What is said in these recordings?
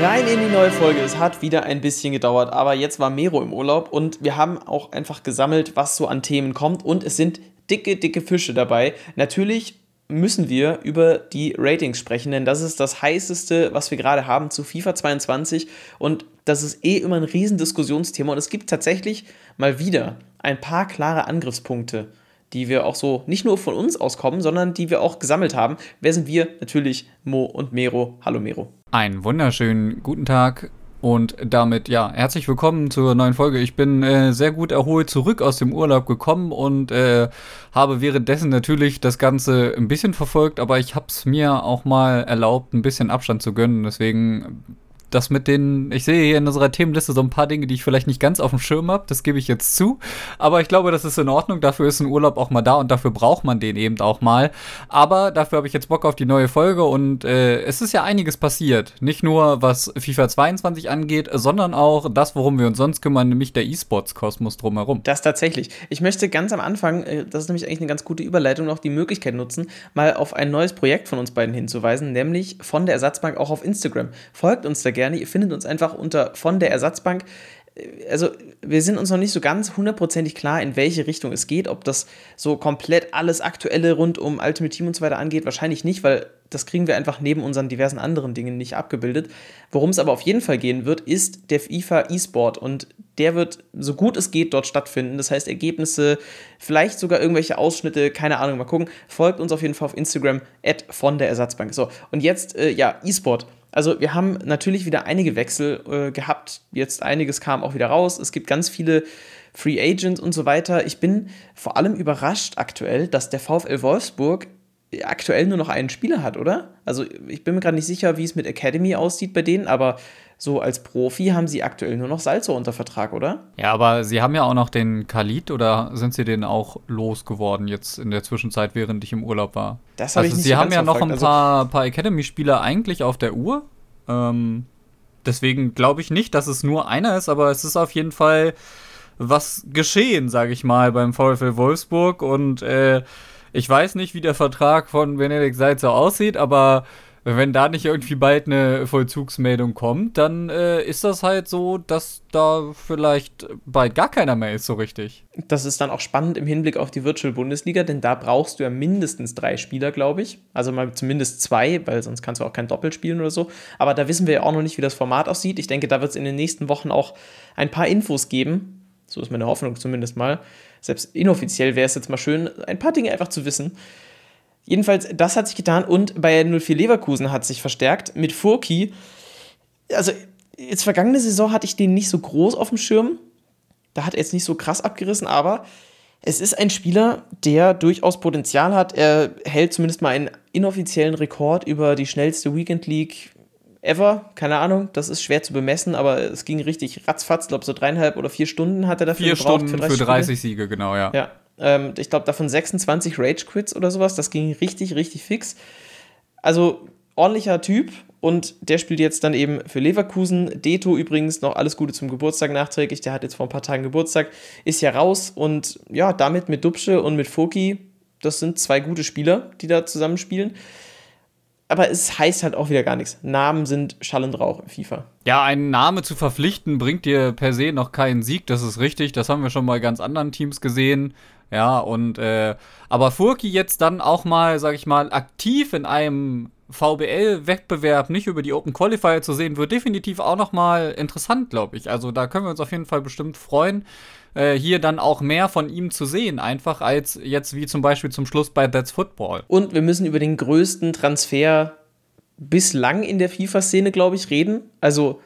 rein in die neue Folge. Es hat wieder ein bisschen gedauert, aber jetzt war Mero im Urlaub und wir haben auch einfach gesammelt, was so an Themen kommt und es sind dicke, dicke Fische dabei. Natürlich müssen wir über die Ratings sprechen, denn das ist das heißeste, was wir gerade haben zu FIFA 22 und das ist eh immer ein Riesendiskussionsthema und es gibt tatsächlich mal wieder ein paar klare Angriffspunkte, die wir auch so nicht nur von uns auskommen, sondern die wir auch gesammelt haben. Wer sind wir? Natürlich Mo und Mero. Hallo Mero. Einen wunderschönen guten Tag und damit, ja, herzlich willkommen zur neuen Folge. Ich bin äh, sehr gut erholt zurück aus dem Urlaub gekommen und äh, habe währenddessen natürlich das Ganze ein bisschen verfolgt, aber ich habe es mir auch mal erlaubt, ein bisschen Abstand zu gönnen. Deswegen das mit den, ich sehe hier in unserer Themenliste so ein paar Dinge, die ich vielleicht nicht ganz auf dem Schirm habe, das gebe ich jetzt zu. Aber ich glaube, das ist in Ordnung. Dafür ist ein Urlaub auch mal da und dafür braucht man den eben auch mal. Aber dafür habe ich jetzt Bock auf die neue Folge und äh, es ist ja einiges passiert. Nicht nur was FIFA 22 angeht, sondern auch das, worum wir uns sonst kümmern, nämlich der E-Sports-Kosmos drumherum. Das tatsächlich. Ich möchte ganz am Anfang, äh, das ist nämlich eigentlich eine ganz gute Überleitung, noch die Möglichkeit nutzen, mal auf ein neues Projekt von uns beiden hinzuweisen, nämlich von der Ersatzbank auch auf Instagram. Folgt uns da gerne. Ihr findet uns einfach unter von der Ersatzbank. Also, wir sind uns noch nicht so ganz hundertprozentig klar, in welche Richtung es geht. Ob das so komplett alles Aktuelle rund um Ultimate Team und so weiter angeht, wahrscheinlich nicht, weil das kriegen wir einfach neben unseren diversen anderen Dingen nicht abgebildet. Worum es aber auf jeden Fall gehen wird, ist der FIFA E-Sport und der wird so gut es geht dort stattfinden. Das heißt, Ergebnisse, vielleicht sogar irgendwelche Ausschnitte, keine Ahnung, mal gucken. Folgt uns auf jeden Fall auf Instagram, von der Ersatzbank. So, und jetzt, äh, ja, E-Sport. Also wir haben natürlich wieder einige Wechsel äh, gehabt. Jetzt einiges kam auch wieder raus. Es gibt ganz viele Free Agents und so weiter. Ich bin vor allem überrascht aktuell, dass der VfL Wolfsburg aktuell nur noch einen Spieler hat, oder? Also ich bin mir gerade nicht sicher, wie es mit Academy aussieht bei denen, aber so als Profi haben sie aktuell nur noch Salzo unter Vertrag, oder? Ja, aber sie haben ja auch noch den Khalid oder sind sie den auch losgeworden jetzt in der Zwischenzeit, während ich im Urlaub war? Das habe also ich nicht Sie haben ja noch ein also paar, also, paar Academy-Spieler eigentlich auf der Uhr. Ähm, deswegen glaube ich nicht, dass es nur einer ist, aber es ist auf jeden Fall was geschehen, sage ich mal, beim VfL Wolfsburg. Und äh, ich weiß nicht, wie der Vertrag von Benedikt Seitz so aussieht, aber wenn da nicht irgendwie bald eine Vollzugsmeldung kommt, dann äh, ist das halt so, dass da vielleicht bald gar keiner mehr ist, so richtig. Das ist dann auch spannend im Hinblick auf die Virtual Bundesliga, denn da brauchst du ja mindestens drei Spieler, glaube ich. Also mal zumindest zwei, weil sonst kannst du auch kein Doppel spielen oder so. Aber da wissen wir ja auch noch nicht, wie das Format aussieht. Ich denke, da wird es in den nächsten Wochen auch ein paar Infos geben. So ist meine Hoffnung zumindest mal. Selbst inoffiziell wäre es jetzt mal schön, ein paar Dinge einfach zu wissen. Jedenfalls, das hat sich getan und bei 04 Leverkusen hat sich verstärkt mit Furki. Also, jetzt vergangene Saison hatte ich den nicht so groß auf dem Schirm. Da hat er jetzt nicht so krass abgerissen, aber es ist ein Spieler, der durchaus Potenzial hat. Er hält zumindest mal einen inoffiziellen Rekord über die schnellste Weekend League ever. Keine Ahnung, das ist schwer zu bemessen, aber es ging richtig ratzfatz. Ich glaube, so dreieinhalb oder vier Stunden hat er dafür vier gebraucht. Vier Stunden für 30, für 30 Siege, genau, ja. Ja, ähm, ich glaube, davon 26 Rage-Quits oder sowas. Das ging richtig, richtig fix. Also ordentlicher Typ und der spielt jetzt dann eben für Leverkusen. Deto übrigens noch alles Gute zum Geburtstag nachträglich. Der hat jetzt vor ein paar Tagen Geburtstag, ist ja raus und ja, damit mit Dubsche und mit Foki, das sind zwei gute Spieler, die da zusammenspielen aber es heißt halt auch wieder gar nichts. Namen sind Schall Rauch in FIFA. Ja, einen Namen zu verpflichten bringt dir per se noch keinen Sieg, das ist richtig. Das haben wir schon bei ganz anderen Teams gesehen. Ja, und äh, aber Furki jetzt dann auch mal, sag ich mal, aktiv in einem VBL-Wettbewerb nicht über die Open Qualifier zu sehen, wird definitiv auch noch mal interessant, glaube ich. Also da können wir uns auf jeden Fall bestimmt freuen, äh, hier dann auch mehr von ihm zu sehen, einfach als jetzt wie zum Beispiel zum Schluss bei That's Football. Und wir müssen über den größten Transfer bislang in der FIFA-Szene, glaube ich, reden. Also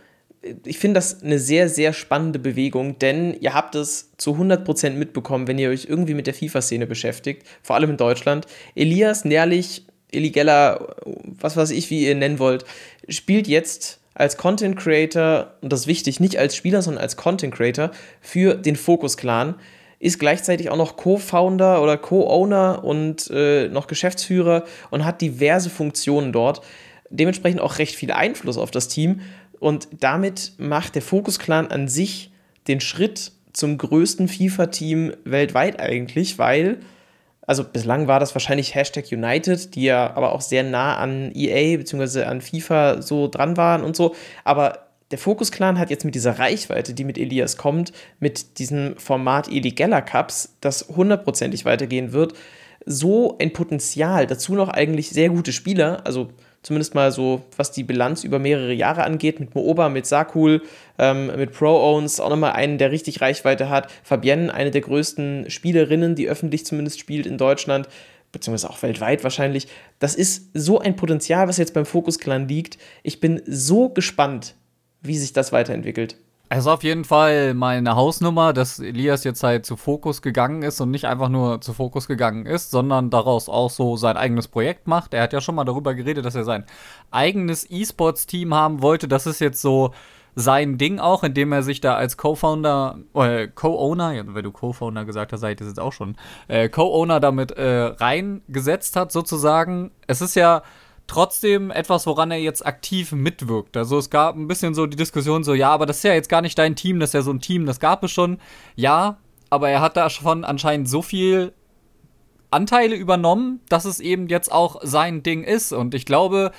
ich finde das eine sehr, sehr spannende Bewegung, denn ihr habt es zu 100% mitbekommen, wenn ihr euch irgendwie mit der FIFA-Szene beschäftigt, vor allem in Deutschland. Elias Nährlich, Eli Geller, was weiß ich, wie ihr ihn nennen wollt, spielt jetzt als Content Creator, und das ist wichtig, nicht als Spieler, sondern als Content Creator für den Focus Clan, ist gleichzeitig auch noch Co-Founder oder Co-Owner und äh, noch Geschäftsführer und hat diverse Funktionen dort. Dementsprechend auch recht viel Einfluss auf das Team und damit macht der Focus Clan an sich den Schritt zum größten FIFA-Team weltweit eigentlich, weil Also bislang war das wahrscheinlich Hashtag United, die ja aber auch sehr nah an EA bzw. an FIFA so dran waren und so. Aber der Focus Clan hat jetzt mit dieser Reichweite, die mit Elias kommt, mit diesem Format Eli Geller Cups, das hundertprozentig weitergehen wird, so ein Potenzial. Dazu noch eigentlich sehr gute Spieler, also zumindest mal so, was die Bilanz über mehrere Jahre angeht, mit Mooba, mit Sakul, ähm, mit Pro-Owns, auch nochmal einen, der richtig Reichweite hat. Fabienne, eine der größten Spielerinnen, die öffentlich zumindest spielt in Deutschland, beziehungsweise auch weltweit wahrscheinlich. Das ist so ein Potenzial, was jetzt beim Focus Clan liegt. Ich bin so gespannt, wie sich das weiterentwickelt. Es ist auf jeden Fall meine Hausnummer, dass Elias jetzt halt zu Fokus gegangen ist und nicht einfach nur zu Fokus gegangen ist, sondern daraus auch so sein eigenes Projekt macht. Er hat ja schon mal darüber geredet, dass er sein eigenes E-Sports-Team haben wollte. Das ist jetzt so sein Ding auch, indem er sich da als Co-Founder, äh, Co-Owner, ja, wenn du Co-Founder gesagt hast, ich das jetzt auch schon, äh, Co-Owner damit äh, reingesetzt hat sozusagen. Es ist ja trotzdem etwas, woran er jetzt aktiv mitwirkt. Also es gab ein bisschen so die Diskussion so, ja, aber das ist ja jetzt gar nicht dein Team, das ist ja so ein Team, das gab es schon. Ja, aber er hat da schon anscheinend so viel Anteile übernommen, dass es eben jetzt auch sein Ding ist. Und ich glaube,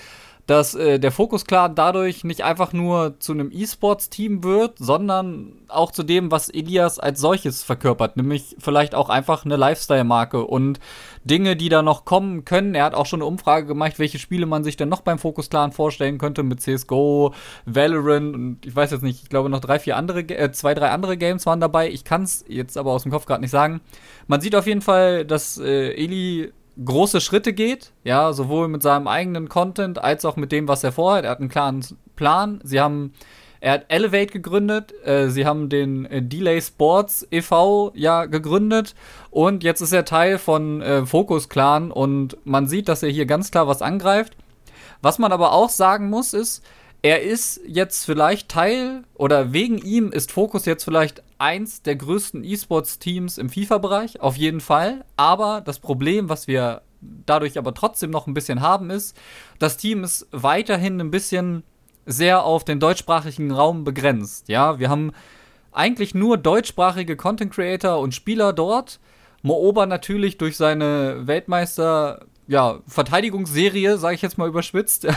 dass äh, der Fokus klar dadurch nicht einfach nur zu einem E-Sports-Team wird, sondern auch zu dem, was Elias als solches verkörpert, nämlich vielleicht auch einfach eine Lifestyle-Marke und Dinge, die da noch kommen können. Er hat auch schon eine Umfrage gemacht, welche Spiele man sich denn noch beim Fokus Clan vorstellen könnte mit CSGO, Valorant und ich weiß jetzt nicht, ich glaube noch drei, vier andere, äh, zwei, drei andere Games waren dabei. Ich kann es jetzt aber aus dem Kopf gerade nicht sagen. Man sieht auf jeden Fall, dass äh, Eli große Schritte geht, ja, sowohl mit seinem eigenen Content als auch mit dem, was er vorhat. Er hat einen klaren Plan. Sie haben, er hat Elevate gegründet, äh, sie haben den äh, Delay Sports e.V. ja gegründet und jetzt ist er Teil von äh, Focus Clan und man sieht, dass er hier ganz klar was angreift. Was man aber auch sagen muss, ist, er ist jetzt vielleicht Teil oder wegen ihm ist Focus jetzt vielleicht eins der größten E-Sports-Teams im FIFA-Bereich, auf jeden Fall. Aber das Problem, was wir dadurch aber trotzdem noch ein bisschen haben, ist, das Team ist weiterhin ein bisschen sehr auf den deutschsprachigen Raum begrenzt. Ja, wir haben eigentlich nur deutschsprachige Content Creator und Spieler dort. Mooba natürlich durch seine Weltmeister ja, Verteidigungsserie, sage ich jetzt mal überschwitzt,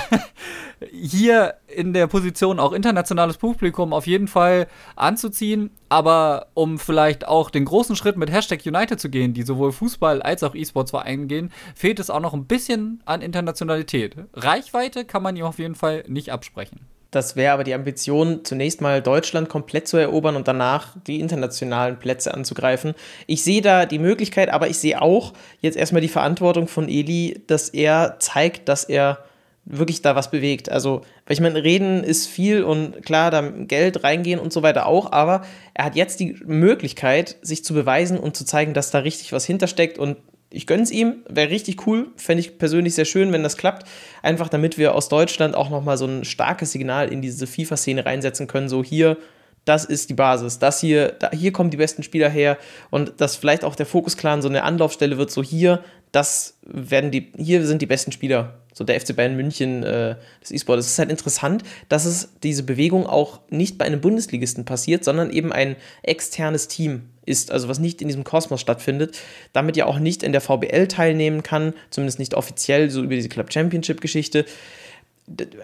hier in der Position auch internationales Publikum auf jeden Fall anzuziehen. Aber um vielleicht auch den großen Schritt mit Hashtag United zu gehen, die sowohl Fußball als auch E-Sports Vereinen gehen, fehlt es auch noch ein bisschen an Internationalität. Reichweite kann man ihm auf jeden Fall nicht absprechen. Das wäre aber die Ambition, zunächst mal Deutschland komplett zu erobern und danach die internationalen Plätze anzugreifen. Ich sehe da die Möglichkeit, aber ich sehe auch jetzt erstmal die Verantwortung von Eli, dass er zeigt, dass er wirklich da was bewegt. Also, weil ich meine, reden ist viel und klar, da Geld reingehen und so weiter auch, aber er hat jetzt die Möglichkeit, sich zu beweisen und zu zeigen, dass da richtig was hintersteckt und ich gönne es ihm, wäre richtig cool, fände ich persönlich sehr schön, wenn das klappt. Einfach damit wir aus Deutschland auch nochmal so ein starkes Signal in diese FIFA-Szene reinsetzen können. So hier, das ist die Basis, das hier, da, hier kommen die besten Spieler her und dass vielleicht auch der Fokus-Clan so eine Anlaufstelle wird, so hier, das werden die, hier sind die besten Spieler. So der FC Bayern München äh, des E-Sports. Es ist halt interessant, dass es diese Bewegung auch nicht bei einem Bundesligisten passiert, sondern eben ein externes Team ist, also was nicht in diesem Kosmos stattfindet, damit ja auch nicht in der VBL teilnehmen kann, zumindest nicht offiziell, so über diese Club Championship-Geschichte.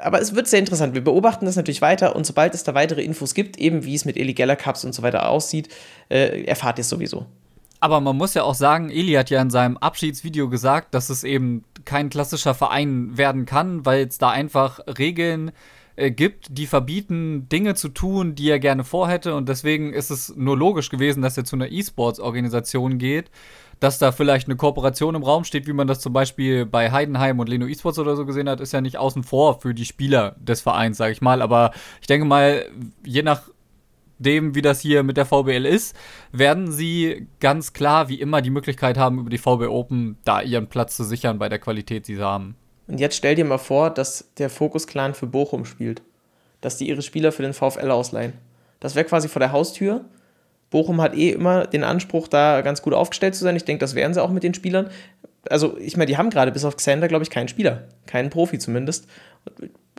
Aber es wird sehr interessant. Wir beobachten das natürlich weiter und sobald es da weitere Infos gibt, eben wie es mit Eli Geller Cups und so weiter aussieht, äh, erfahrt ihr es sowieso. Aber man muss ja auch sagen, Eli hat ja in seinem Abschiedsvideo gesagt, dass es eben kein klassischer Verein werden kann, weil es da einfach Regeln gibt äh, gibt, die verbieten, Dinge zu tun, die er gerne vorhätte. Und deswegen ist es nur logisch gewesen, dass er zu einer E-Sports-Organisation geht, dass da vielleicht eine Kooperation im Raum steht, wie man das zum Beispiel bei Heidenheim und Leno Esports oder so gesehen hat, ist ja nicht außen vor für die Spieler des Vereins, sage ich mal. Aber ich denke mal, je nach dem, wie das hier mit der VBL ist, werden sie ganz klar wie immer die Möglichkeit haben, über die VBL Open da ihren Platz zu sichern bei der Qualität, die sie haben. Und jetzt stell dir mal vor, dass der Fokus Clan für Bochum spielt. Dass die ihre Spieler für den VfL ausleihen. Das wäre quasi vor der Haustür. Bochum hat eh immer den Anspruch, da ganz gut aufgestellt zu sein. Ich denke, das wären sie auch mit den Spielern. Also, ich meine, die haben gerade bis auf Xander, glaube ich, keinen Spieler. Keinen Profi zumindest.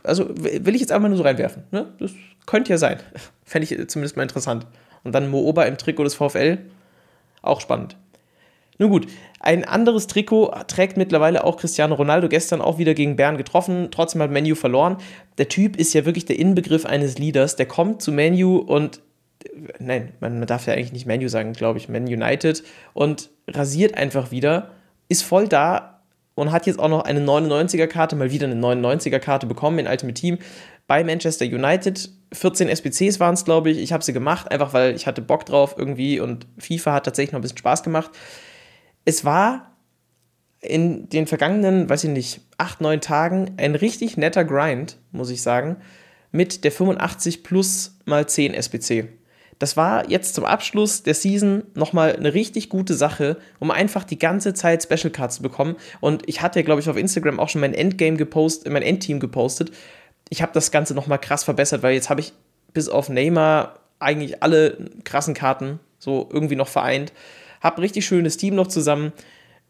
Also, will ich jetzt einfach nur so reinwerfen. Ne? Das könnte ja sein. Fände ich zumindest mal interessant. Und dann Mooba im Trikot des VfL. Auch spannend. Nun gut, ein anderes Trikot trägt mittlerweile auch Cristiano Ronaldo, gestern auch wieder gegen Bern getroffen, trotzdem hat Menu verloren. Der Typ ist ja wirklich der Inbegriff eines Leaders, der kommt zu Menu und nein, man, man darf ja eigentlich nicht Menu sagen, glaube ich, Man United und rasiert einfach wieder, ist voll da und hat jetzt auch noch eine 99er-Karte, mal wieder eine 99er-Karte bekommen in Ultimate Team bei Manchester United. 14 SBCs waren es, glaube ich. Ich habe sie gemacht, einfach weil ich hatte Bock drauf irgendwie und FIFA hat tatsächlich noch ein bisschen Spaß gemacht es war in den vergangenen, weiß ich nicht, acht, neun Tagen ein richtig netter Grind, muss ich sagen, mit der 85 plus mal 10 SBC. Das war jetzt zum Abschluss der Season nochmal eine richtig gute Sache, um einfach die ganze Zeit Special Cards zu bekommen. Und ich hatte, glaube ich, auf Instagram auch schon mein Endgame gepostet, mein Endteam gepostet. Ich habe das Ganze nochmal krass verbessert, weil jetzt habe ich bis auf Neymar eigentlich alle krassen Karten so irgendwie noch vereint. Hab ein richtig schönes Team noch zusammen.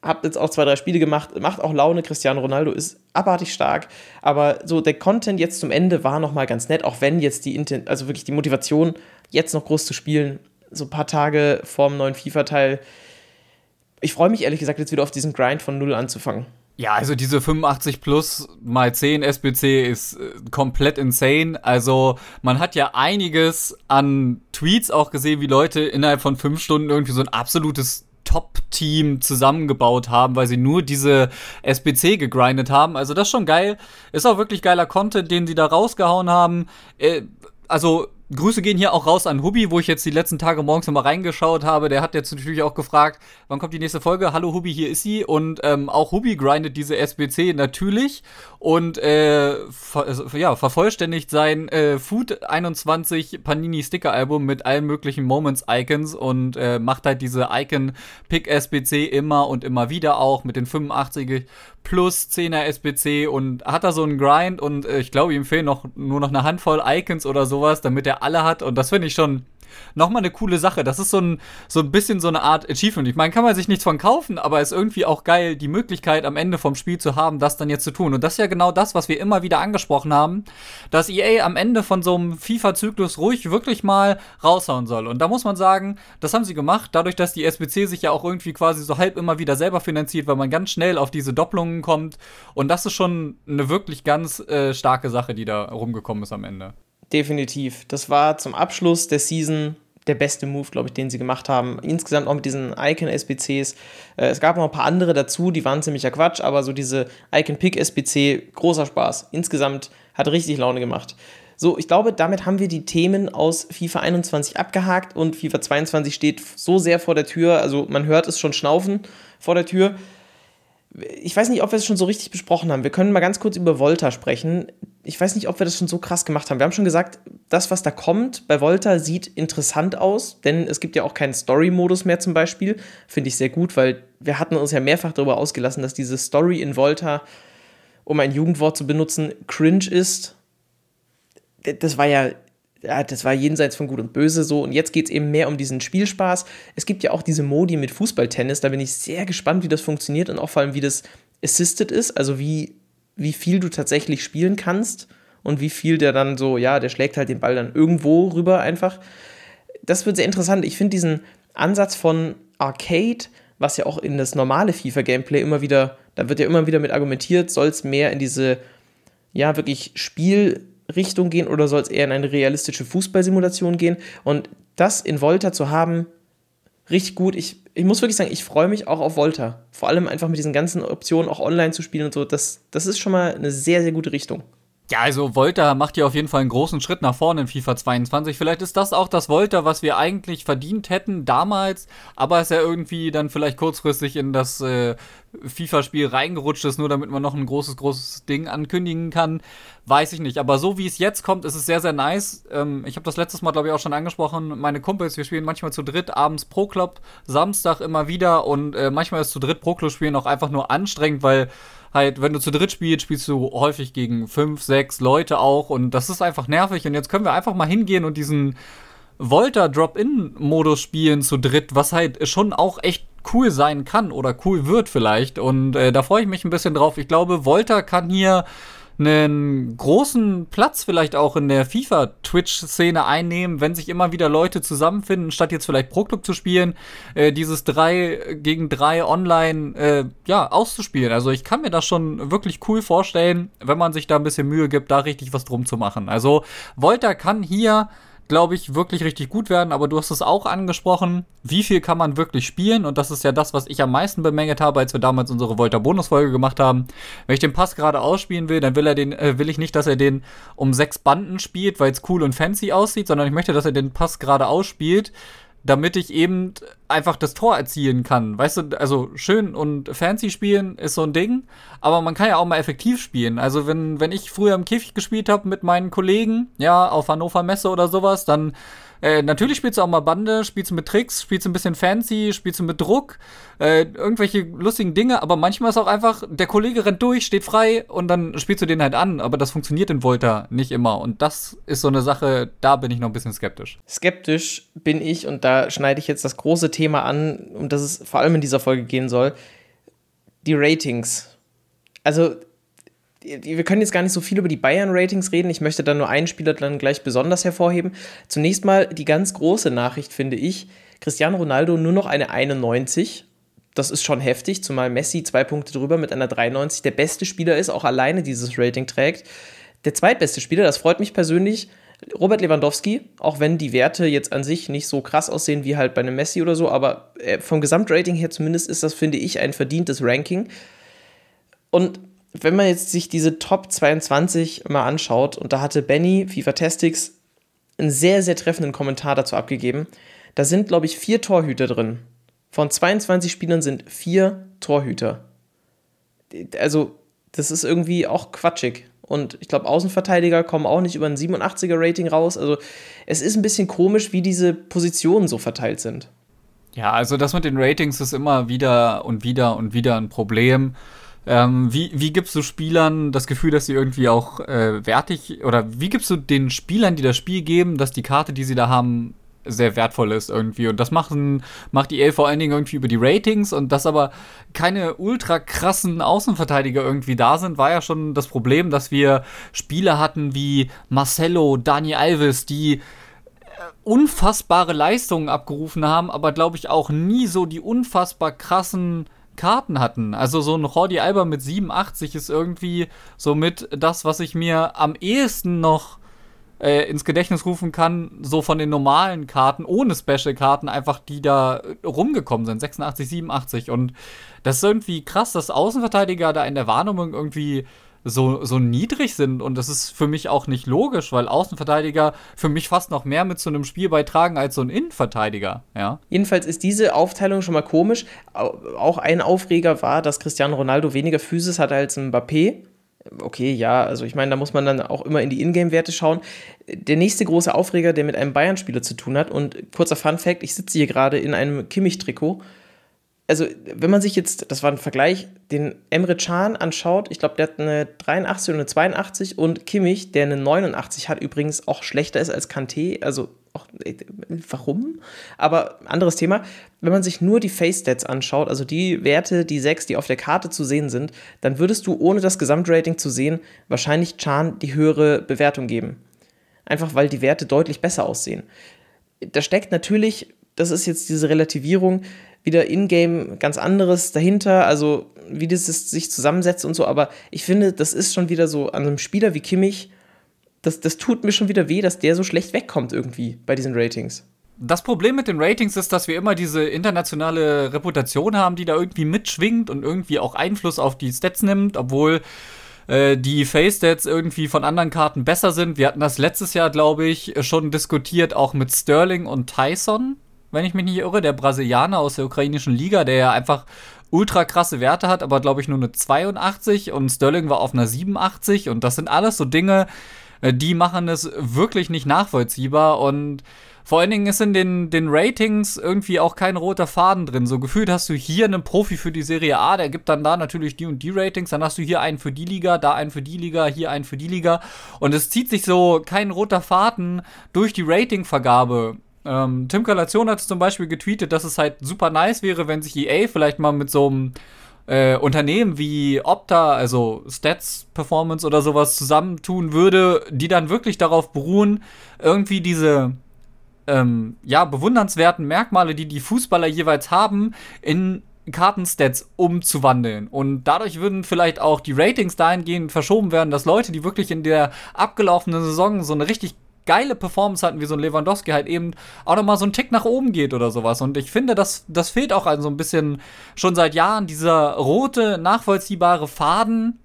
Hab jetzt auch zwei, drei Spiele gemacht. Macht auch Laune. Cristiano Ronaldo ist abartig stark. Aber so der Content jetzt zum Ende war nochmal ganz nett, auch wenn jetzt die, also wirklich die Motivation, jetzt noch groß zu spielen, so ein paar Tage vorm neuen FIFA-Teil. Ich freue mich ehrlich gesagt jetzt wieder auf diesen Grind von Null anzufangen. Ja, also diese 85 plus mal 10 SBC ist äh, komplett insane. Also man hat ja einiges an Tweets auch gesehen, wie Leute innerhalb von fünf Stunden irgendwie so ein absolutes Top-Team zusammengebaut haben, weil sie nur diese SBC gegrindet haben. Also das ist schon geil. Ist auch wirklich geiler Content, den sie da rausgehauen haben. Äh, also Grüße gehen hier auch raus an Hubi, wo ich jetzt die letzten Tage morgens nochmal reingeschaut habe. Der hat jetzt natürlich auch gefragt, wann kommt die nächste Folge? Hallo Hubi, hier ist sie. Und ähm, auch Hubi grindet diese SBC natürlich und äh, ver ja, vervollständigt sein äh, Food 21 Panini Sticker Album mit allen möglichen Moments Icons und äh, macht halt diese Icon Pick SBC immer und immer wieder auch mit den 85 plus 10er SBC und hat da so einen Grind und äh, ich glaube, ihm fehlen noch nur noch eine Handvoll Icons oder sowas, damit er alle hat und das finde ich schon nochmal eine coole Sache. Das ist so ein, so ein bisschen so eine Art Achievement. Ich meine, kann man sich nichts von kaufen, aber ist irgendwie auch geil, die Möglichkeit am Ende vom Spiel zu haben, das dann jetzt zu tun. Und das ist ja genau das, was wir immer wieder angesprochen haben, dass EA am Ende von so einem FIFA-Zyklus ruhig wirklich mal raushauen soll. Und da muss man sagen, das haben sie gemacht, dadurch, dass die SBC sich ja auch irgendwie quasi so halb immer wieder selber finanziert, weil man ganz schnell auf diese Doppelungen kommt. Und das ist schon eine wirklich ganz äh, starke Sache, die da rumgekommen ist am Ende. Definitiv. Das war zum Abschluss der Season der beste Move, glaube ich, den sie gemacht haben. Insgesamt auch mit diesen Icon-SBCs. Äh, es gab noch ein paar andere dazu, die waren ziemlicher Quatsch, aber so diese Icon-Pick-SBC, großer Spaß. Insgesamt hat richtig Laune gemacht. So, ich glaube, damit haben wir die Themen aus FIFA 21 abgehakt und FIFA 22 steht so sehr vor der Tür, also man hört es schon schnaufen vor der Tür. Ich weiß nicht, ob wir es schon so richtig besprochen haben. Wir können mal ganz kurz über Volta sprechen ich weiß nicht, ob wir das schon so krass gemacht haben. Wir haben schon gesagt, das, was da kommt bei Volta, sieht interessant aus, denn es gibt ja auch keinen Story-Modus mehr zum Beispiel. Finde ich sehr gut, weil wir hatten uns ja mehrfach darüber ausgelassen, dass diese Story in Volta, um ein Jugendwort zu benutzen, cringe ist. Das war ja, das war jenseits von Gut und Böse so. Und jetzt geht es eben mehr um diesen Spielspaß. Es gibt ja auch diese Modi mit Fußballtennis. Da bin ich sehr gespannt, wie das funktioniert und auch vor allem, wie das assisted ist, also wie wie viel du tatsächlich spielen kannst und wie viel der dann so, ja, der schlägt halt den Ball dann irgendwo rüber einfach. Das wird sehr interessant. Ich finde diesen Ansatz von Arcade, was ja auch in das normale FIFA-Gameplay immer wieder, da wird ja immer wieder mit argumentiert, soll es mehr in diese, ja, wirklich Spielrichtung gehen oder soll es eher in eine realistische Fußballsimulation gehen? Und das in Volta zu haben, richtig gut. Ich, ich muss wirklich sagen, ich freue mich auch auf Volta. Vor allem einfach mit diesen ganzen Optionen auch online zu spielen und so. Das, das ist schon mal eine sehr, sehr gute Richtung. Ja, also Volta macht ja auf jeden Fall einen großen Schritt nach vorne in FIFA 22. Vielleicht ist das auch das Volta, was wir eigentlich verdient hätten damals, aber ist ja irgendwie dann vielleicht kurzfristig in das äh, FIFA-Spiel reingerutscht ist, nur damit man noch ein großes, großes Ding ankündigen kann. Weiß ich nicht. Aber so wie es jetzt kommt, ist es sehr, sehr nice. Ähm, ich habe das letztes Mal, glaube ich, auch schon angesprochen. Meine Kumpels, wir spielen manchmal zu dritt abends Pro Club, Samstag immer wieder und äh, manchmal ist zu dritt Pro Club spielen auch einfach nur anstrengend, weil halt, wenn du zu dritt spielst, spielst du häufig gegen fünf, sechs Leute auch und das ist einfach nervig. Und jetzt können wir einfach mal hingehen und diesen Volta Drop-In-Modus spielen zu dritt, was halt schon auch echt cool sein kann oder cool wird vielleicht. Und äh, da freue ich mich ein bisschen drauf. Ich glaube, Volta kann hier einen großen Platz vielleicht auch in der FIFA-Twitch-Szene einnehmen, wenn sich immer wieder Leute zusammenfinden, statt jetzt vielleicht Pro-Club zu spielen, äh, dieses 3 gegen 3 online äh, ja, auszuspielen. Also ich kann mir das schon wirklich cool vorstellen, wenn man sich da ein bisschen Mühe gibt, da richtig was drum zu machen. Also Volta kann hier glaube ich, wirklich richtig gut werden. Aber du hast es auch angesprochen, wie viel kann man wirklich spielen? Und das ist ja das, was ich am meisten bemängelt habe, als wir damals unsere Volta-Bonus-Folge gemacht haben. Wenn ich den Pass gerade ausspielen will, dann will er den, äh, will ich nicht, dass er den um sechs Banden spielt, weil es cool und fancy aussieht, sondern ich möchte, dass er den Pass gerade ausspielt damit ich eben einfach das Tor erzielen kann. Weißt du, also schön und fancy spielen ist so ein Ding, aber man kann ja auch mal effektiv spielen. Also wenn, wenn ich früher im Käfig gespielt habe mit meinen Kollegen, ja, auf Hannover Messe oder sowas, dann äh, natürlich spielst du auch mal Bande, spielst du mit Tricks, spielst du ein bisschen fancy, spielst du mit Druck, äh, irgendwelche lustigen Dinge, aber manchmal ist auch einfach, der Kollege rennt durch, steht frei und dann spielst du den halt an, aber das funktioniert in Volta nicht immer und das ist so eine Sache, da bin ich noch ein bisschen skeptisch. Skeptisch bin ich und da schneide ich jetzt das große Thema an, um das es vor allem in dieser Folge gehen soll, die Ratings. Also wir können jetzt gar nicht so viel über die Bayern-Ratings reden. Ich möchte dann nur einen Spieler dann gleich besonders hervorheben. Zunächst mal die ganz große Nachricht, finde ich. Cristiano Ronaldo nur noch eine 91. Das ist schon heftig, zumal Messi zwei Punkte drüber mit einer 93 der beste Spieler ist, auch alleine dieses Rating trägt. Der zweitbeste Spieler, das freut mich persönlich, Robert Lewandowski, auch wenn die Werte jetzt an sich nicht so krass aussehen wie halt bei einem Messi oder so, aber äh, vom Gesamtrating her zumindest ist das, finde ich, ein verdientes Ranking. Und wenn man jetzt sich diese Top 22 mal anschaut, und da hatte Benny, FIFA Testix, einen sehr, sehr treffenden Kommentar dazu abgegeben. Da sind, glaube ich, vier Torhüter drin. Von 22 Spielern sind vier Torhüter. Also, das ist irgendwie auch quatschig. Und ich glaube, Außenverteidiger kommen auch nicht über ein 87er Rating raus. Also, es ist ein bisschen komisch, wie diese Positionen so verteilt sind. Ja, also das mit den Ratings ist immer wieder und wieder und wieder ein Problem. Ähm, wie, wie gibst du Spielern das Gefühl, dass sie irgendwie auch äh, wertig oder wie gibst du den Spielern, die das Spiel geben, dass die Karte, die sie da haben, sehr wertvoll ist irgendwie. Und das machen, macht EA vor allen Dingen irgendwie über die Ratings und dass aber keine ultra krassen Außenverteidiger irgendwie da sind, war ja schon das Problem, dass wir Spieler hatten wie Marcelo, Dani Alves, die äh, unfassbare Leistungen abgerufen haben, aber glaube ich auch nie so die unfassbar krassen Karten hatten. Also so ein Jordi Alba mit 87 ist irgendwie somit das, was ich mir am ehesten noch äh, ins Gedächtnis rufen kann, so von den normalen Karten, ohne Special-Karten, einfach die da rumgekommen sind. 86, 87. Und das ist irgendwie krass, dass Außenverteidiger da in der Wahrnehmung irgendwie so, so niedrig sind. Und das ist für mich auch nicht logisch, weil Außenverteidiger für mich fast noch mehr mit so einem Spiel beitragen als so ein Innenverteidiger. Ja? Jedenfalls ist diese Aufteilung schon mal komisch. Auch ein Aufreger war, dass Cristiano Ronaldo weniger Physis hat als Mbappé. Okay, ja, also ich meine, da muss man dann auch immer in die Ingame-Werte schauen. Der nächste große Aufreger, der mit einem Bayern-Spieler zu tun hat, und kurzer Fun-Fact: Ich sitze hier gerade in einem Kimmich-Trikot also wenn man sich jetzt, das war ein Vergleich, den Emre Can anschaut, ich glaube, der hat eine 83 oder eine 82 und Kimmich, der eine 89 hat, übrigens auch schlechter ist als Kanté, also auch, äh, warum? Aber anderes Thema, wenn man sich nur die Face-Stats anschaut, also die Werte, die sechs, die auf der Karte zu sehen sind, dann würdest du, ohne das Gesamtrating zu sehen, wahrscheinlich Chan die höhere Bewertung geben. Einfach weil die Werte deutlich besser aussehen. Da steckt natürlich, das ist jetzt diese Relativierung, wieder in-game ganz anderes dahinter, also wie das sich zusammensetzt und so, aber ich finde, das ist schon wieder so an einem Spieler wie Kimmich, das, das tut mir schon wieder weh, dass der so schlecht wegkommt irgendwie bei diesen Ratings. Das Problem mit den Ratings ist, dass wir immer diese internationale Reputation haben, die da irgendwie mitschwingt und irgendwie auch Einfluss auf die Stats nimmt, obwohl äh, die Face-Stats irgendwie von anderen Karten besser sind. Wir hatten das letztes Jahr, glaube ich, schon diskutiert, auch mit Sterling und Tyson wenn ich mich nicht irre, der Brasilianer aus der ukrainischen Liga, der ja einfach ultra krasse Werte hat, aber glaube ich nur eine 82 und Sterling war auf einer 87 und das sind alles so Dinge, äh, die machen es wirklich nicht nachvollziehbar und vor allen Dingen ist in den, den Ratings irgendwie auch kein roter Faden drin. So gefühlt hast du hier einen Profi für die Serie A, der gibt dann da natürlich die und die Ratings, dann hast du hier einen für die Liga, da einen für die Liga, hier einen für die Liga. Und es zieht sich so kein roter Faden durch die Ratingvergabe ähm, Tim Kalation hat zum Beispiel getweetet, dass es halt super nice wäre, wenn sich EA vielleicht mal mit so einem äh, Unternehmen wie Opta, also Stats Performance oder sowas zusammentun würde, die dann wirklich darauf beruhen, irgendwie diese ähm, ja, bewundernswerten Merkmale, die die Fußballer jeweils haben, in Kartenstats umzuwandeln. Und dadurch würden vielleicht auch die Ratings dahingehend verschoben werden, dass Leute, die wirklich in der abgelaufenen Saison so eine richtig geile Performance hatten, wie so ein Lewandowski halt eben auch nochmal so einen Tick nach oben geht oder sowas. Und ich finde, das, das fehlt auch also ein bisschen schon seit Jahren, dieser rote, nachvollziehbare Faden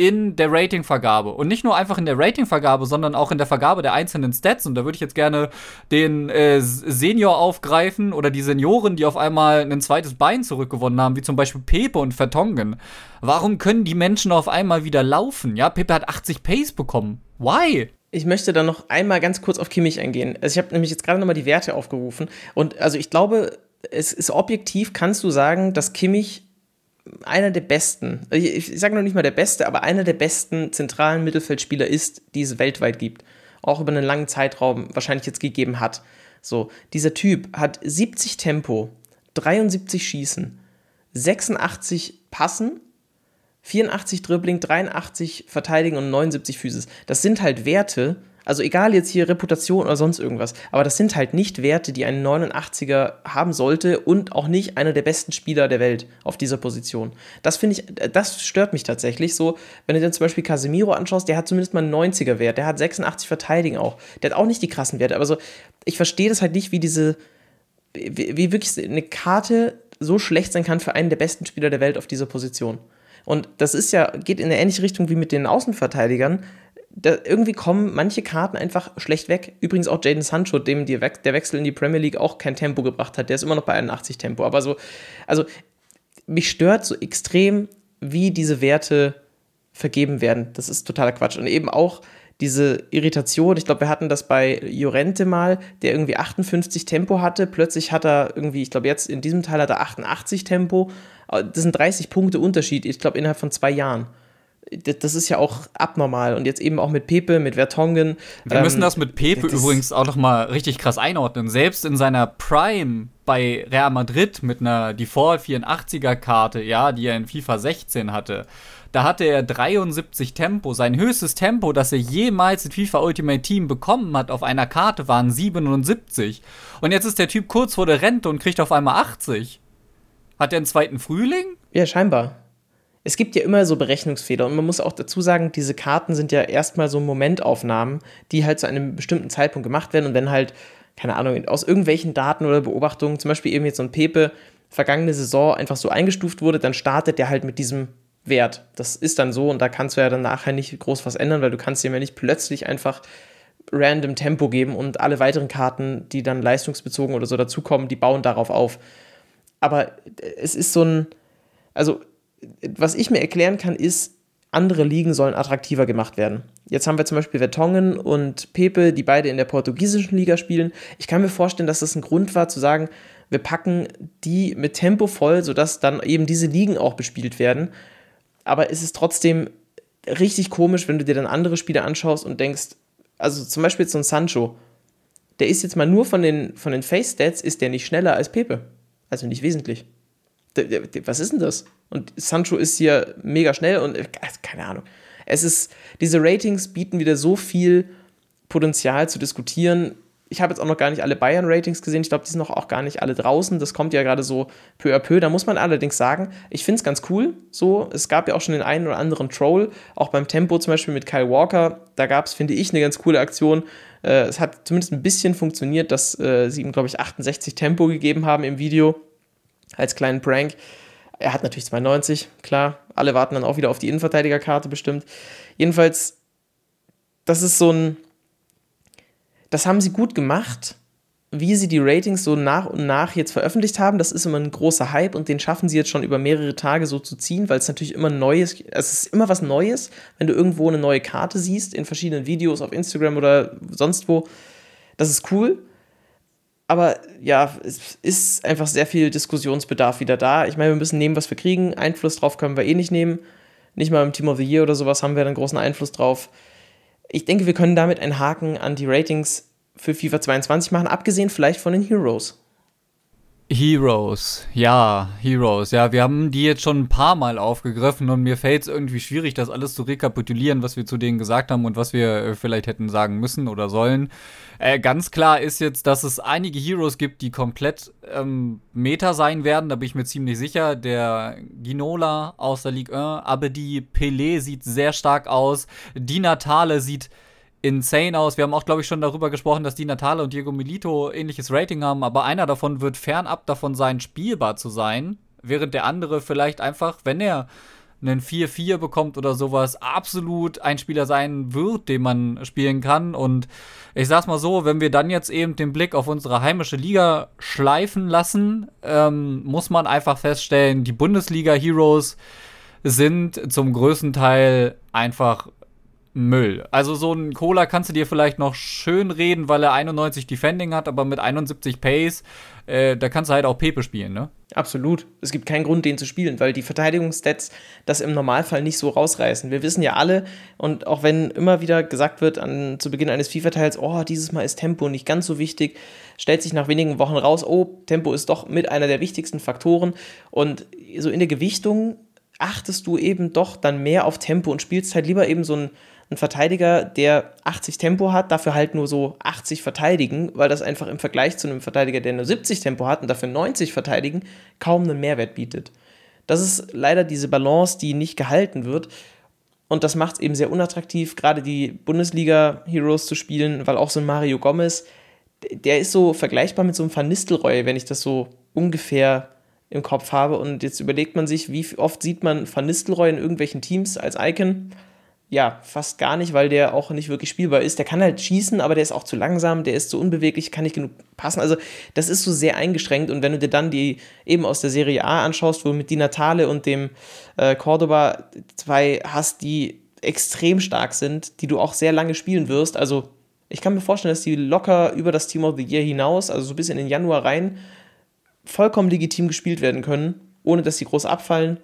in der Ratingvergabe. Und nicht nur einfach in der Ratingvergabe, sondern auch in der Vergabe der einzelnen Stats. Und da würde ich jetzt gerne den äh, Senior aufgreifen oder die Senioren, die auf einmal ein zweites Bein zurückgewonnen haben, wie zum Beispiel Pepe und Vertongen. Warum können die Menschen auf einmal wieder laufen? Ja, Pepe hat 80 Pace bekommen. Why? Ich möchte da noch einmal ganz kurz auf Kimmich eingehen. Also ich habe nämlich jetzt gerade nochmal die Werte aufgerufen. Und also ich glaube, es ist objektiv, kannst du sagen, dass Kimmich einer der besten, ich, sage noch nicht mal der beste, aber einer der besten zentralen Mittelfeldspieler ist, die es weltweit gibt. Auch über einen langen Zeitraum wahrscheinlich jetzt gegeben hat. So, dieser Typ hat 70 Tempo, 73 Schießen, 86 Passen, 84 Dribbling, 83 Verteidigen und 79 Physis. Das sind halt Werte, also egal jetzt hier Reputation oder sonst irgendwas, aber das sind halt nicht Werte, die ein 89er haben sollte und auch nicht einer der besten Spieler der Welt auf dieser Position. Das finde ich, das stört mich tatsächlich so. Wenn du dir zum Beispiel Casemiro anschaust, der hat zumindest mal einen 90er Wert, der hat 86 Verteidigen auch. Der hat auch nicht die krassen Werte, aber so, ich verstehe das halt nicht, wie diese, wie, wie wirklich eine Karte so schlecht sein kann für einen der besten Spieler der Welt auf dieser Position. Und das ist ja, geht in eine ähnliche Richtung wie mit den Außenverteidigern da, irgendwie kommen manche Karten einfach schlecht weg. Übrigens auch Jaden Sancho, dem der Wechsel in die Premier League auch kein Tempo gebracht hat. Der ist immer noch bei 81 Tempo. Aber so, also mich stört so extrem, wie diese Werte vergeben werden. Das ist totaler Quatsch. Und eben auch diese Irritation, ich glaube, wir hatten das bei Jorente mal, der irgendwie 58 Tempo hatte. Plötzlich hat er irgendwie, ich glaube, jetzt in diesem Teil hat er 88 Tempo. Das sind 30 Punkte Unterschied, ich glaube, innerhalb von zwei Jahren das ist ja auch abnormal. Und jetzt eben auch mit Pepe, mit Vertongen. Wir ähm, müssen das mit Pepe das übrigens auch noch mal richtig krass einordnen. Selbst in seiner Prime bei Real Madrid mit einer Default 84er Karte, ja, die er in FIFA 16 hatte, da hatte er 73 Tempo. Sein höchstes Tempo, das er jemals in FIFA Ultimate Team bekommen hat auf einer Karte, waren 77. Und jetzt ist der Typ kurz vor der Rente und kriegt auf einmal 80. Hat er einen zweiten Frühling? Ja, scheinbar es gibt ja immer so Berechnungsfehler und man muss auch dazu sagen, diese Karten sind ja erstmal so Momentaufnahmen, die halt zu einem bestimmten Zeitpunkt gemacht werden und wenn halt, keine Ahnung, aus irgendwelchen Daten oder Beobachtungen, zum Beispiel eben jetzt so ein Pepe, vergangene Saison einfach so eingestuft wurde, dann startet der halt mit diesem Wert. Das ist dann so und da kannst du ja dann nachher nicht groß was ändern, weil du kannst dem ja nicht plötzlich einfach random Tempo geben und alle weiteren Karten, die dann leistungsbezogen oder so dazukommen, die bauen darauf auf. Aber es ist so ein, also was ich mir erklären kann, ist, andere Ligen sollen attraktiver gemacht werden. Jetzt haben wir zum Beispiel Vertongen und Pepe, die beide in der portugiesischen Liga spielen. Ich kann mir vorstellen, dass das ein Grund war zu sagen, wir packen die mit Tempo voll, sodass dann eben diese Ligen auch bespielt werden. Aber es ist trotzdem richtig komisch, wenn du dir dann andere Spiele anschaust und denkst, also zum Beispiel so ein Sancho, der ist jetzt mal nur von den, von den Face-Stats, ist der nicht schneller als Pepe. Also nicht wesentlich. Was ist denn das? Und Sancho ist hier mega schnell und äh, keine Ahnung. Es ist, diese Ratings bieten wieder so viel Potenzial zu diskutieren. Ich habe jetzt auch noch gar nicht alle Bayern-Ratings gesehen. Ich glaube, die sind noch auch gar nicht alle draußen. Das kommt ja gerade so peu à peu. Da muss man allerdings sagen, ich finde es ganz cool. So, es gab ja auch schon den einen oder anderen Troll, auch beim Tempo zum Beispiel mit Kyle Walker. Da gab es, finde ich, eine ganz coole Aktion. Äh, es hat zumindest ein bisschen funktioniert, dass äh, sie ihm, glaube ich, 68 Tempo gegeben haben im Video als kleinen Prank. Er hat natürlich 92, klar. Alle warten dann auch wieder auf die Innenverteidigerkarte bestimmt. Jedenfalls, das ist so ein. Das haben sie gut gemacht, wie sie die Ratings so nach und nach jetzt veröffentlicht haben. Das ist immer ein großer Hype und den schaffen sie jetzt schon über mehrere Tage so zu ziehen, weil es natürlich immer Neues, es ist immer was Neues, wenn du irgendwo eine neue Karte siehst in verschiedenen Videos auf Instagram oder sonst wo. Das ist cool. Aber ja, es ist einfach sehr viel Diskussionsbedarf wieder da. Ich meine, wir müssen nehmen, was wir kriegen. Einfluss drauf können wir eh nicht nehmen. Nicht mal im Team of the Year oder sowas haben wir einen großen Einfluss drauf. Ich denke, wir können damit einen Haken an die Ratings für FIFA 22 machen, abgesehen vielleicht von den Heroes. Heroes, ja, Heroes. Ja, wir haben die jetzt schon ein paar Mal aufgegriffen und mir fällt es irgendwie schwierig, das alles zu rekapitulieren, was wir zu denen gesagt haben und was wir äh, vielleicht hätten sagen müssen oder sollen. Äh, ganz klar ist jetzt, dass es einige Heroes gibt, die komplett ähm, Meta sein werden, da bin ich mir ziemlich sicher. Der Ginola aus der Ligue 1, aber die Pelé sieht sehr stark aus. Die Natale sieht insane aus. Wir haben auch, glaube ich, schon darüber gesprochen, dass die Natale und Diego Milito ähnliches Rating haben, aber einer davon wird fernab davon sein, spielbar zu sein, während der andere vielleicht einfach, wenn er einen 4-4 bekommt oder sowas, absolut ein Spieler sein wird, den man spielen kann. Und ich sag's mal so, wenn wir dann jetzt eben den Blick auf unsere heimische Liga schleifen lassen, ähm, muss man einfach feststellen, die Bundesliga-Heroes sind zum größten Teil einfach Müll. Also so ein Cola kannst du dir vielleicht noch schön reden, weil er 91 Defending hat, aber mit 71 Pace, äh, da kannst du halt auch Pepe spielen, ne? Absolut. Es gibt keinen Grund, den zu spielen, weil die Verteidigungsstats das im Normalfall nicht so rausreißen. Wir wissen ja alle, und auch wenn immer wieder gesagt wird an, zu Beginn eines FIFA-Teils, oh, dieses Mal ist Tempo nicht ganz so wichtig, stellt sich nach wenigen Wochen raus, oh, Tempo ist doch mit einer der wichtigsten Faktoren. Und so in der Gewichtung achtest du eben doch dann mehr auf Tempo und spielst halt lieber eben so ein ein Verteidiger, der 80 Tempo hat, dafür halt nur so 80 verteidigen, weil das einfach im Vergleich zu einem Verteidiger, der nur 70 Tempo hat und dafür 90 verteidigen, kaum einen Mehrwert bietet. Das ist leider diese Balance, die nicht gehalten wird. Und das macht es eben sehr unattraktiv, gerade die Bundesliga-Heroes zu spielen, weil auch so ein Mario Gomez, der ist so vergleichbar mit so einem Van Nistelrooy, wenn ich das so ungefähr im Kopf habe. Und jetzt überlegt man sich, wie oft sieht man Van Nistelrooy in irgendwelchen Teams als Icon? Ja, fast gar nicht, weil der auch nicht wirklich spielbar ist. Der kann halt schießen, aber der ist auch zu langsam, der ist zu unbeweglich, kann nicht genug passen. Also, das ist so sehr eingeschränkt. Und wenn du dir dann die eben aus der Serie A anschaust, wo mit Di Natale und dem äh, Cordoba zwei hast, die extrem stark sind, die du auch sehr lange spielen wirst. Also, ich kann mir vorstellen, dass die locker über das Team of the Year hinaus, also so bis in den Januar rein, vollkommen legitim gespielt werden können, ohne dass sie groß abfallen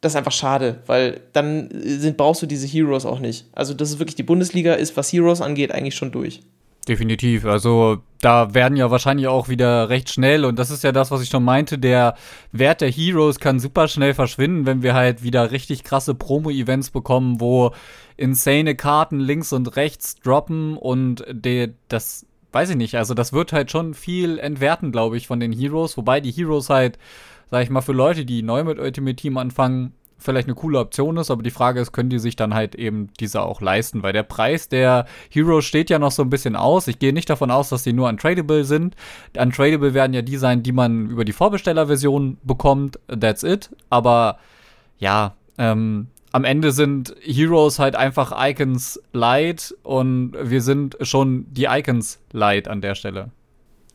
das ist einfach schade, weil dann sind, brauchst du diese Heroes auch nicht. Also das ist wirklich, die Bundesliga ist, was Heroes angeht, eigentlich schon durch. Definitiv. Also da werden ja wahrscheinlich auch wieder recht schnell, und das ist ja das, was ich schon meinte, der Wert der Heroes kann super schnell verschwinden, wenn wir halt wieder richtig krasse Promo-Events bekommen, wo insane Karten links und rechts droppen und de, das weiß ich nicht, also das wird halt schon viel entwerten, glaube ich, von den Heroes, wobei die Heroes halt sag ich mal, für Leute, die neu mit Ultimate Team anfangen, vielleicht eine coole Option ist, aber die Frage ist, können die sich dann halt eben diese auch leisten? Weil der Preis der Heroes steht ja noch so ein bisschen aus. Ich gehe nicht davon aus, dass die nur untradable sind. Untradable werden ja die sein, die man über die Vorbestellerversion bekommt. That's it. Aber ja, ähm, am Ende sind Heroes halt einfach Icons light und wir sind schon die Icons light an der Stelle.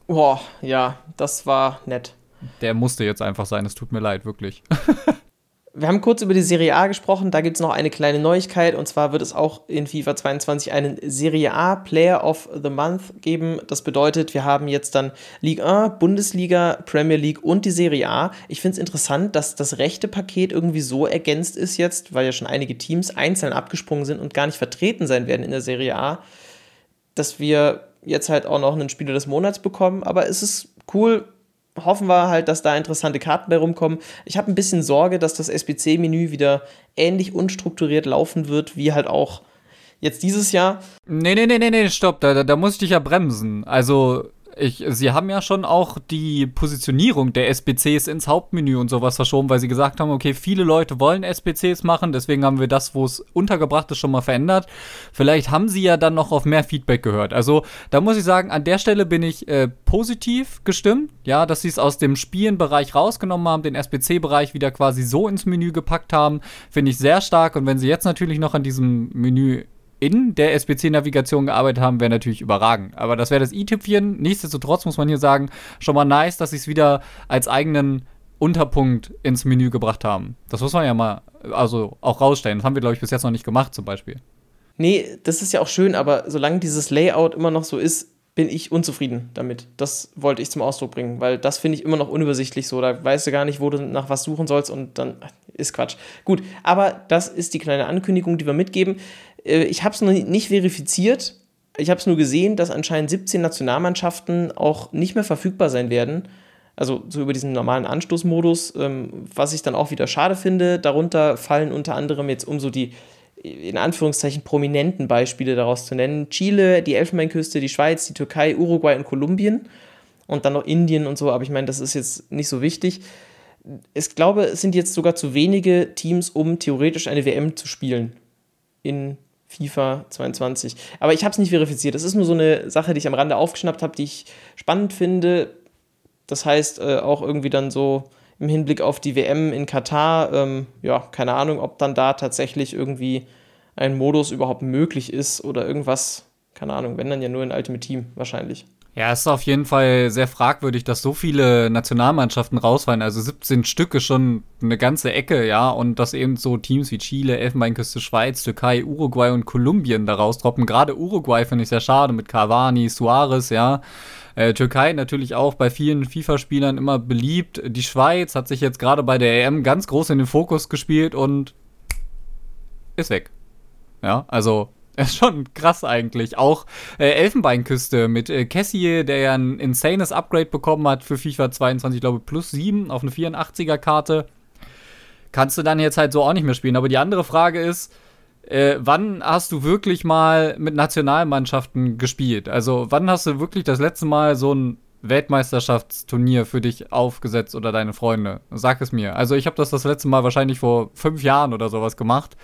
Boah, ja, das war nett der musste jetzt einfach sein. Es tut mir leid, wirklich. Wir haben kurz über die Serie A gesprochen. Da gibt es noch eine kleine Neuigkeit. Und zwar wird es auch in FIFA 22 einen Serie A Player of the Month geben. Das bedeutet, wir haben jetzt dann Ligue 1, Bundesliga, Premier League und die Serie A. Ich finde es interessant, dass das rechte Paket irgendwie so ergänzt ist jetzt, weil ja schon einige Teams einzeln abgesprungen sind und gar nicht vertreten sein werden in der Serie A, dass wir jetzt halt auch noch einen Spieler des Monats bekommen. Aber es ist cool hoffen wir halt, dass da interessante Karten bei rumkommen. Ich habe ein bisschen Sorge, dass das SBC-Menü wieder ähnlich unstrukturiert laufen wird, wie halt auch jetzt dieses Jahr. Nee, nee, nee, nee, nee, stopp, da, da, da muss ich dich ja bremsen. Also, ich, sie haben ja schon auch die Positionierung der SBCs ins Hauptmenü und sowas verschoben, weil sie gesagt haben, okay, viele Leute wollen SBCs machen, deswegen haben wir das, wo es untergebracht ist, schon mal verändert. Vielleicht haben sie ja dann noch auf mehr Feedback gehört. Also da muss ich sagen, an der Stelle bin ich äh, positiv gestimmt, ja, dass sie es aus dem Spielenbereich rausgenommen haben, den SBC-Bereich wieder quasi so ins Menü gepackt haben, finde ich sehr stark. Und wenn sie jetzt natürlich noch an diesem Menü in der SBC-Navigation gearbeitet haben, wäre natürlich überragend. Aber das wäre das i-Tüpfchen. Nichtsdestotrotz muss man hier sagen, schon mal nice, dass sie es wieder als eigenen Unterpunkt ins Menü gebracht haben. Das muss man ja mal also auch rausstellen. Das haben wir, glaube ich, bis jetzt noch nicht gemacht, zum Beispiel. Nee, das ist ja auch schön, aber solange dieses Layout immer noch so ist, bin ich unzufrieden damit. Das wollte ich zum Ausdruck bringen, weil das finde ich immer noch unübersichtlich so. Da weißt du gar nicht, wo du nach was suchen sollst und dann ist Quatsch. Gut, aber das ist die kleine Ankündigung, die wir mitgeben. Äh, ich habe es noch nicht verifiziert. Ich habe es nur gesehen, dass anscheinend 17 Nationalmannschaften auch nicht mehr verfügbar sein werden. Also so über diesen normalen Anstoßmodus, ähm, was ich dann auch wieder schade finde. Darunter fallen unter anderem jetzt um so die in Anführungszeichen prominenten Beispiele daraus zu nennen. Chile, die Elfenbeinküste, die Schweiz, die Türkei, Uruguay und Kolumbien und dann noch Indien und so, aber ich meine, das ist jetzt nicht so wichtig. Ich glaube, es sind jetzt sogar zu wenige Teams, um theoretisch eine WM zu spielen in FIFA 22. Aber ich habe es nicht verifiziert. Das ist nur so eine Sache, die ich am Rande aufgeschnappt habe, die ich spannend finde. Das heißt, äh, auch irgendwie dann so im Hinblick auf die WM in Katar, ähm, ja, keine Ahnung, ob dann da tatsächlich irgendwie ein Modus überhaupt möglich ist oder irgendwas, keine Ahnung, wenn dann ja nur in Ultimate Team wahrscheinlich. Ja, es ist auf jeden Fall sehr fragwürdig, dass so viele Nationalmannschaften rausfallen. Also 17 Stücke schon eine ganze Ecke, ja. Und dass eben so Teams wie Chile, Elfenbeinküste, Schweiz, Türkei, Uruguay und Kolumbien da raustroppen. Gerade Uruguay finde ich sehr schade mit Cavani, Suarez, ja. Äh, Türkei natürlich auch bei vielen FIFA-Spielern immer beliebt. Die Schweiz hat sich jetzt gerade bei der EM ganz groß in den Fokus gespielt und ist weg. Ja, also ist schon krass eigentlich. Auch äh, Elfenbeinküste mit äh, Cassie, der ja ein insanes Upgrade bekommen hat für FIFA 22, ich glaube plus 7 auf eine 84er Karte. Kannst du dann jetzt halt so auch nicht mehr spielen. Aber die andere Frage ist, äh, wann hast du wirklich mal mit Nationalmannschaften gespielt? Also wann hast du wirklich das letzte Mal so ein Weltmeisterschaftsturnier für dich aufgesetzt oder deine Freunde? Sag es mir. Also ich habe das das letzte Mal wahrscheinlich vor fünf Jahren oder sowas gemacht.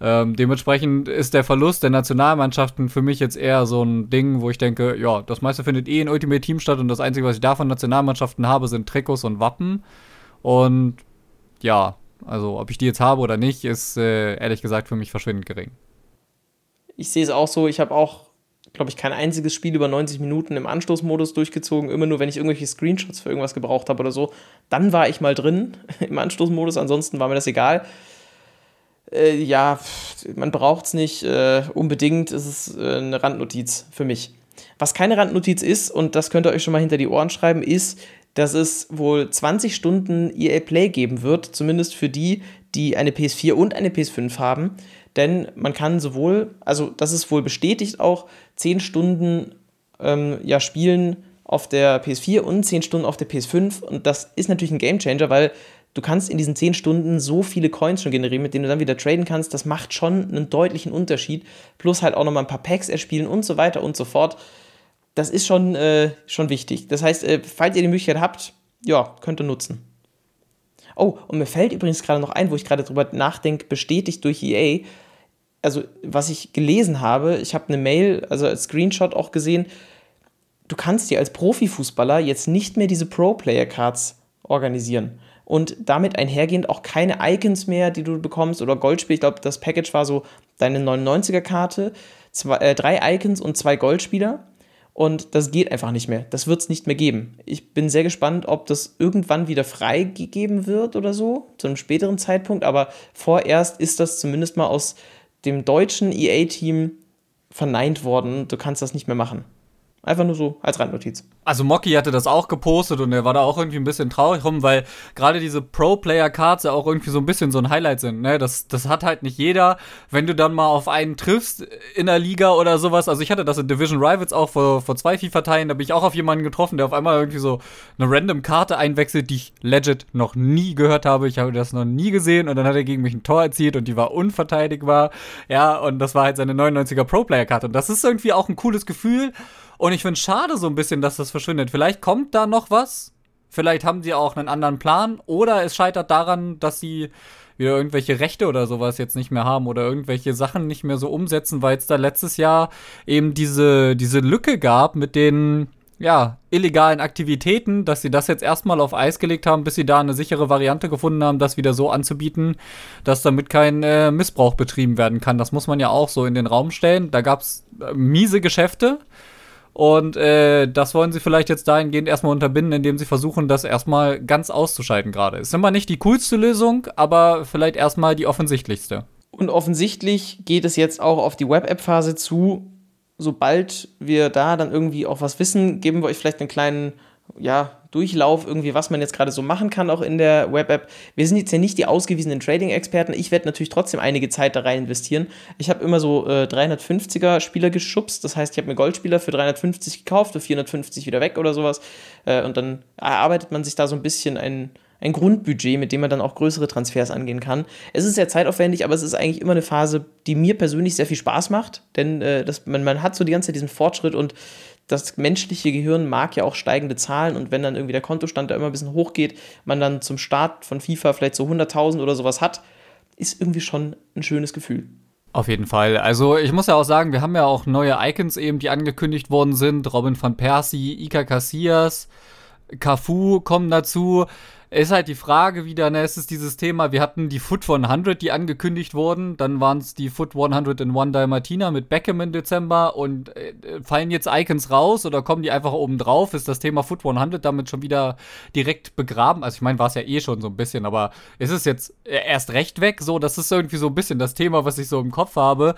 Ähm, dementsprechend ist der Verlust der Nationalmannschaften für mich jetzt eher so ein Ding, wo ich denke, ja, das meiste findet eh in Ultimate Team statt und das Einzige, was ich davon Nationalmannschaften habe, sind Trikots und Wappen. Und ja, also ob ich die jetzt habe oder nicht, ist äh, ehrlich gesagt für mich verschwindend gering. Ich sehe es auch so, ich habe auch, glaube ich, kein einziges Spiel über 90 Minuten im Anstoßmodus durchgezogen. Immer nur, wenn ich irgendwelche Screenshots für irgendwas gebraucht habe oder so. Dann war ich mal drin im Anstoßmodus, ansonsten war mir das egal äh, ja, man braucht es nicht äh, unbedingt, es ist äh, eine Randnotiz für mich. Was keine Randnotiz ist, und das könnt ihr euch schon mal hinter die Ohren schreiben, ist, dass es wohl 20 Stunden EA Play geben wird, zumindest für die, die eine PS4 und eine PS5 haben. Denn man kann sowohl, also das ist wohl bestätigt auch, 10 Stunden ähm, ja, spielen auf der PS4 und 10 Stunden auf der PS5. Und das ist natürlich ein Gamechanger, weil du kannst in diesen 10 Stunden so viele Coins schon generieren, mit denen du dann wieder traden kannst. Das macht schon einen deutlichen Unterschied. Plus halt auch nochmal ein paar Packs erspielen und so weiter und so fort. Das ist schon, äh, schon wichtig. Das heißt, äh, falls ihr die Möglichkeit habt, ja, könnt ihr nutzen. Oh, und mir fällt übrigens gerade noch ein, wo ich gerade drüber nachdenke, bestätigt durch EA. Also, was ich gelesen habe, ich habe eine Mail, also als Screenshot auch gesehen, du kannst dir als Profifußballer jetzt nicht mehr diese Pro-Player-Cards organisieren und damit einhergehend auch keine Icons mehr, die du bekommst oder Goldspiel. Ich glaube, das Package war so deine 99er-Karte, äh, drei Icons und zwei Goldspieler. Und das geht einfach nicht mehr. Das wird es nicht mehr geben. Ich bin sehr gespannt, ob das irgendwann wieder freigegeben wird oder so, zu einem späteren Zeitpunkt. Aber vorerst ist das zumindest mal aus dem deutschen EA-Team verneint worden. Du kannst das nicht mehr machen. Einfach nur so als Randnotiz. Also Mocky hatte das auch gepostet und er war da auch irgendwie ein bisschen traurig rum, weil gerade diese Pro-Player-Cards ja auch irgendwie so ein bisschen so ein Highlight sind. Ne? Das, das hat halt nicht jeder. Wenn du dann mal auf einen triffst in der Liga oder sowas, also ich hatte das in Division Rivals auch vor, vor zwei FIFA-Teilen, da bin ich auch auf jemanden getroffen, der auf einmal irgendwie so eine random Karte einwechselt, die ich legit noch nie gehört habe. Ich habe das noch nie gesehen und dann hat er gegen mich ein Tor erzielt und die war unverteidigbar. Ja, und das war halt seine 99er Pro-Player-Karte. Und das ist irgendwie auch ein cooles Gefühl. Und ich finde es schade so ein bisschen, dass das verschwindet. Vielleicht kommt da noch was. Vielleicht haben sie auch einen anderen Plan. Oder es scheitert daran, dass sie wieder irgendwelche Rechte oder sowas jetzt nicht mehr haben oder irgendwelche Sachen nicht mehr so umsetzen, weil es da letztes Jahr eben diese, diese Lücke gab mit den ja, illegalen Aktivitäten, dass sie das jetzt erstmal auf Eis gelegt haben, bis sie da eine sichere Variante gefunden haben, das wieder so anzubieten, dass damit kein äh, Missbrauch betrieben werden kann. Das muss man ja auch so in den Raum stellen. Da gab es äh, miese Geschäfte. Und äh, das wollen sie vielleicht jetzt dahingehend erstmal unterbinden, indem sie versuchen, das erstmal ganz auszuschalten gerade. Ist immer nicht die coolste Lösung, aber vielleicht erstmal die offensichtlichste. Und offensichtlich geht es jetzt auch auf die Web-App-Phase zu. Sobald wir da dann irgendwie auch was wissen, geben wir euch vielleicht einen kleinen ja, Durchlauf irgendwie, was man jetzt gerade so machen kann, auch in der Web-App. Wir sind jetzt ja nicht die ausgewiesenen Trading-Experten. Ich werde natürlich trotzdem einige Zeit da rein investieren. Ich habe immer so äh, 350er Spieler geschubst. Das heißt, ich habe mir Goldspieler für 350 gekauft, für 450 wieder weg oder sowas. Äh, und dann erarbeitet man sich da so ein bisschen ein, ein Grundbudget, mit dem man dann auch größere Transfers angehen kann. Es ist sehr zeitaufwendig, aber es ist eigentlich immer eine Phase, die mir persönlich sehr viel Spaß macht, denn äh, das, man, man hat so die ganze Zeit diesen Fortschritt und das menschliche Gehirn mag ja auch steigende Zahlen und wenn dann irgendwie der Kontostand da immer ein bisschen hochgeht, man dann zum Start von FIFA vielleicht so 100.000 oder sowas hat, ist irgendwie schon ein schönes Gefühl. Auf jeden Fall. Also ich muss ja auch sagen, wir haben ja auch neue Icons eben, die angekündigt worden sind. Robin van Persie, Ika Casillas, Cafu kommen dazu. Ist halt die Frage wieder, ne, es ist dieses Thema, wir hatten die Foot 100, die angekündigt wurden, dann waren es die Foot 101 Dalmatina mit Beckham im Dezember und äh, fallen jetzt Icons raus oder kommen die einfach oben drauf? Ist das Thema Foot 100 damit schon wieder direkt begraben? Also ich meine, war es ja eh schon so ein bisschen, aber ist es jetzt erst recht weg? So, das ist irgendwie so ein bisschen das Thema, was ich so im Kopf habe.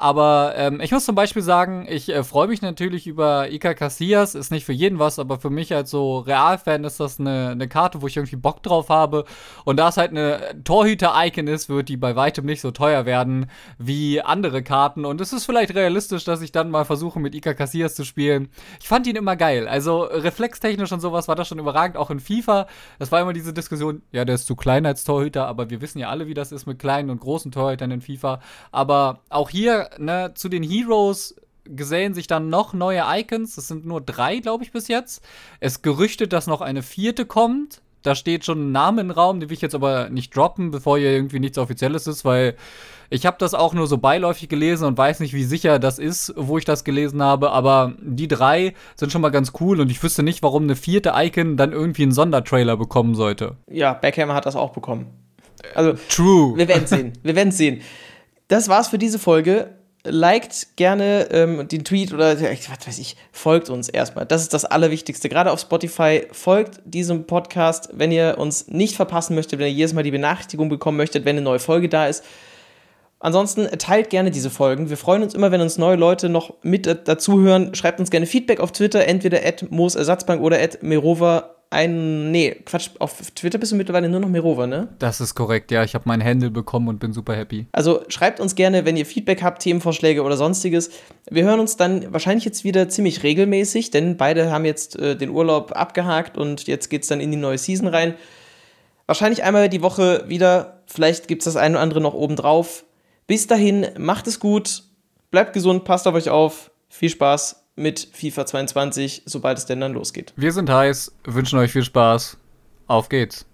Aber ähm, ich muss zum Beispiel sagen, ich äh, freue mich natürlich über Ika Casillas. Ist nicht für jeden was, aber für mich als so Realfan ist das eine, eine Karte, wo ich irgendwie Bock drauf habe. Und da es halt eine Torhüter-Icon ist, wird die bei weitem nicht so teuer werden wie andere Karten. Und es ist vielleicht realistisch, dass ich dann mal versuche, mit Ika Casillas zu spielen. Ich fand ihn immer geil. Also reflextechnisch und sowas war das schon überragend, auch in FIFA. Das war immer diese Diskussion, ja, der ist zu klein als Torhüter, aber wir wissen ja alle, wie das ist mit kleinen und großen Torhütern in FIFA. Aber auch hier ne, zu den Heroes gesellen sich dann noch neue Icons. Das sind nur drei, glaube ich, bis jetzt. Es gerüchtet, dass noch eine vierte kommt. Da steht schon ein Name im Raum, den will ich jetzt aber nicht droppen, bevor hier irgendwie nichts Offizielles ist, weil ich habe das auch nur so beiläufig gelesen und weiß nicht, wie sicher das ist, wo ich das gelesen habe. Aber die drei sind schon mal ganz cool und ich wüsste nicht, warum eine vierte Icon dann irgendwie einen Sondertrailer bekommen sollte. Ja, Beckham hat das auch bekommen. Also, True. Wir werden sehen. Wir werden sehen. Das war's für diese Folge liked gerne ähm, den Tweet oder was weiß ich, folgt uns erstmal. Das ist das Allerwichtigste. Gerade auf Spotify folgt diesem Podcast, wenn ihr uns nicht verpassen möchtet, wenn ihr jedes Mal die Benachrichtigung bekommen möchtet, wenn eine neue Folge da ist. Ansonsten teilt gerne diese Folgen. Wir freuen uns immer, wenn uns neue Leute noch mit dazuhören. Schreibt uns gerne Feedback auf Twitter, entweder at Moos Ersatzbank oder at Merova ein. Nee, Quatsch, auf Twitter bist du mittlerweile nur noch Mirova, ne? Das ist korrekt, ja. Ich habe meinen Handle bekommen und bin super happy. Also schreibt uns gerne, wenn ihr Feedback habt, Themenvorschläge oder sonstiges. Wir hören uns dann wahrscheinlich jetzt wieder ziemlich regelmäßig, denn beide haben jetzt äh, den Urlaub abgehakt und jetzt geht's dann in die neue Season rein. Wahrscheinlich einmal die Woche wieder. Vielleicht gibt's das eine oder andere noch oben drauf. Bis dahin, macht es gut, bleibt gesund, passt auf euch auf. Viel Spaß mit FIFA 22, sobald es denn dann losgeht. Wir sind heiß, wünschen euch viel Spaß. Auf geht's.